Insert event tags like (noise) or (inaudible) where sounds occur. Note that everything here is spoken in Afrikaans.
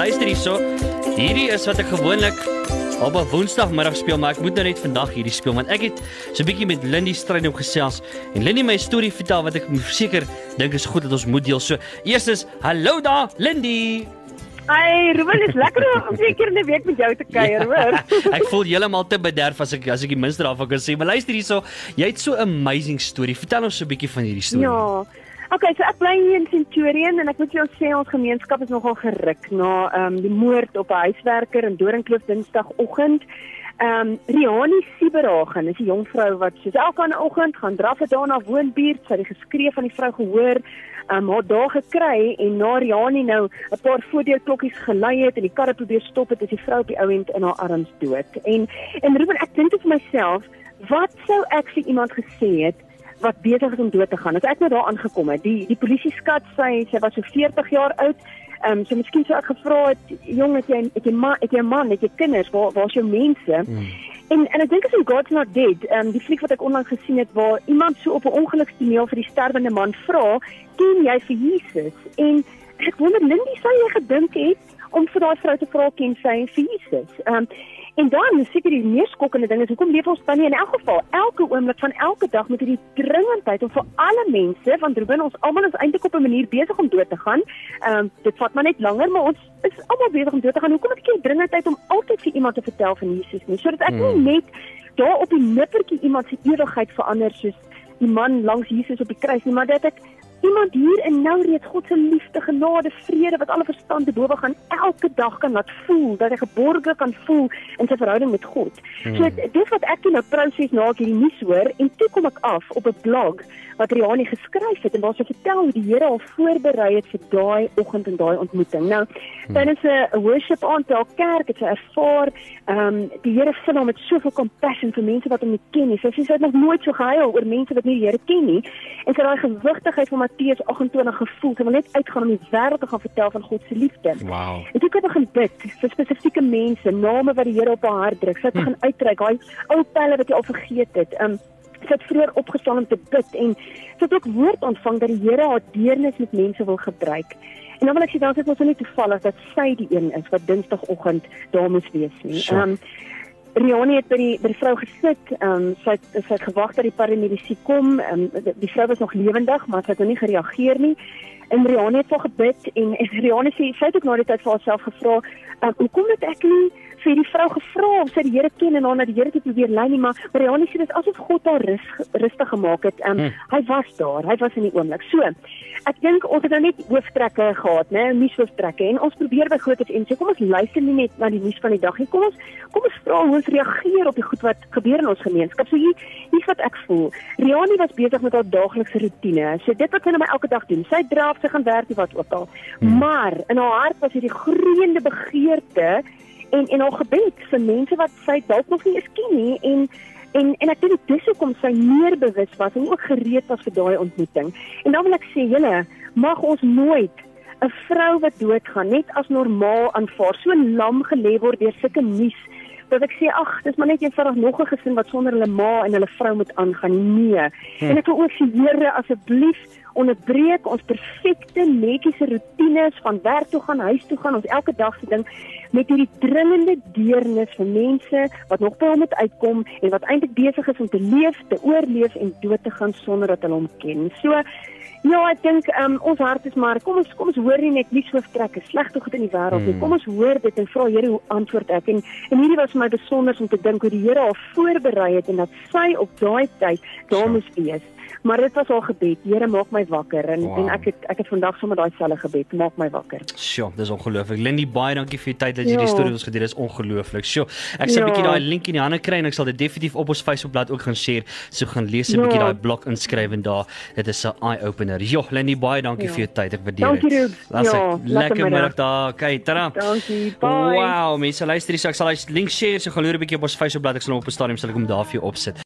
Luister hierso. Hierdie is wat ek gewoonlik op 'n Woensdagmiddag speel, maar ek moet nou net vandag hierdie speel want ek het so 'n bietjie met Lindy Strydom gesels en Lindy my storie vertel wat ek seker dink is goed dat ons moet deel. So, eerstens, hallo daar, Lindy. Ai, Ruben is lekker om weer keer in 'n week met jou te kuier, hoor. (laughs) ek voel heeltemal te bederf as ek as ek die minste daarvan kan sê. Maar luister hierso, jy het so 'n amazing storie. Vertel ons so 'n bietjie van hierdie storie. Ja. Okay, so ek bly hier in Centurion en ek moet jou sê ons gemeenskap is nogal geruk na ehm um, die moord op 'n huiswerker in Doringkloof Dinsdagoggend. Ehm um, Riani Siberagen is 'n jong vrou wat soos elke ander oggend gaan draf het daar na woonbuurt, sy het die geskree van die vrou gehoor, ehm um, haar daar gekry en na Riani nou 'n paar voordeelklokkies gelei het en die karre probeer stop het, is die vrou op die ouend in haar arms dood. En en Ruben, ek dink dit vir myself, wat sou ek vir iemand gesê het wat besig is om dood te gaan. As ek nou daar aangekom het, die die polisie skat sy sy was so 40 jaar oud. Ehm um, so miskien sou ek gevra het, jong, het jy het jy ma het jy man, het jy kinders, waar waar's jou mense? Hmm. En en ek dink as in God's not dead, ehm um, die fliek wat ek onlangs gesien het waar iemand so op 'n ongelukstoneel vir die sterwende man vra, "Ken jy vir Jesus?" En ek wonder Lindy sou jy gedink het om vir daai vrou te vra ken sy vir Jesus. Ehm um, En dan seker die mees skokkende ding is hoekom leef ons dan nie in elk geval elke oomblik van elke dag met hierdie dringendheid om vir alle mense want Ruben ons almal is eintlik op 'n manier besig om dood te gaan. Ehm um, dit vat maar net langer maar ons is almal besig om dood te gaan. Hoekom het ek hierdie dringendheid om altyd vir iemand te vertel van Jesus nie sodat ek hmm. nie net daar op die nippertjie iemand se ewigheid verander soos die man langs Jesus op die kruis nie maar dat ek iemand hier en nou reeds God se liefde, genade, vrede wat alle verstand te bowe gaan elke dag kan laat voel dat hy geborge kan voel in sy verhouding met God. Hmm. So dis wat ek nou proses na hierdie nuus hoor en toe kom ek af op 'n blog wat Riani geskryf het en waar sy vertel hoe die Here haar voorberei het vir daai oggend en daai ontmoeting. Nou, hmm. tydens 'n worship aand by haar kerk het sy ervaar, ehm um, die Here vul haar met soveel compassion vir mense wat hom nie ken nie. Sy sê sy het nog nooit so gehuil oor mense wat nie die Here ken nie en sy het daai gewigtigheid van Matteus 28 gevoel. Sy wil net uitgaan om die wêreld te gaan vertel van God se liefde. Wow. En toe sy begin bid vir spesifieke mense, name wat die Here op haar hart druk. Sy het hm. begin hmm. uitreik, daai ou pelle wat jy al vergeet het. Um sy het vroeër opgestaan om te bid en sy het ook woord ontvang dat die Here haar deernis met mense wil gebruik. En dan wil ek sê dan is dit mos nie toevallig dat sy die een is wat Dinsdagoggend daar moes wees nie. Ehm um, Rioni het by die by die vrou gesit. Ehm um, sy het, sy het gewag dat die paramedici kom. Ehm um, die, die vrou was nog lewendig, maar sy het nog nie gereageer nie. En Rioni het vir gebid en, en Rioni sê sy het ook na die tyd vir haarself gevra, um, "Hoekom het ek nie vir die vrou gevra of sy die Here ken en haar na die Here toe probeer lei nie, maar Mariani sê dit asof God haar rus, rustig gemaak het. Um, hmm. Hy was daar, hy was in die oomblik. So, ek dink ons het nou net hooftrekke gehad, né, nuushooftrekke en ons probeer by groot en sê kom ons luister nie net na die nuus van die dag nie. Kom ons kom ons vra hoe ons reageer op die goed wat gebeur in ons gemeenskap. So hier hier wat ek voel. Riani was besig met haar daaglikse rotine. So dit wat sy nou elke dag doen. Sy draf, sy gaan werk, wat ook al. Hmm. Maar in haar hart was hierdie groeiende begeerte en en haar gebed vir mense wat sy dalk nog nie eens ken nie en en en ek dink dis hoekom sy meer bewus was en ook gereed was vir daai ontmoeting. En dan wil ek sê julle mag ons nooit 'n vrou wat doodgaan net as normaal aanvaar, so lam gelê word deur sulke nuus dat ek sê ag, dis maar net eenvoudig nog 'n gesin wat sonder hulle ma en hulle vrou moet aangaan. Nee. Hm. En ek wil ook sê Here asseblief onderbreek ons perfekte netjiese rotines van werk toe gaan, huis toe gaan, ons elke dag se ding met hierdie dringende deernis vir mense wat nog by hom moet uitkom en wat eintlik besig is om te leef, te oorleef en dood te gaan sonder dat hulle hom ken. So Ja, ek dink um, ons hart is maar kom ons kom ons hoor nie net nie so trekke slegte goed in die wêreld nie. Mm. Kom ons hoor dit en vra Here hoe antwoord ek en en hierdie was vir my besonder om te dink hoe die Here haar voorberei het en dat sy op daai tyd daar moes wees. Maar dit was haar gebed. Here maak my wakker en wow. en ek het ek het vandag sommer daai selfe gebed, maak my wakker. Sjoe, dis ongelooflik. Lindy baie dankie vir die tyd dat jy ja. die storie ons gedeel het. Dis ongelooflik. Sjoe, ek sal 'n ja. bietjie daai link in die hande kry en ek sal dit definitief op ons Facebookblad ook gaan share. So gaan lees 'n ja. bietjie daai blog inskryf en daar. Dit is 'n eye opener. Jo, Lindy baie dankie ja. vir jou tyd. Ek waardeer dit. Dankie. Ja, lekker middag daar. Okay, tada. Dankie. Bye. Wow, mense luister hier. So ek sal hy link share. So gaan loer 'n bietjie op ons Facebookblad. Ek sal hom op 'n stadium sal ek hom daar vir jou opsit.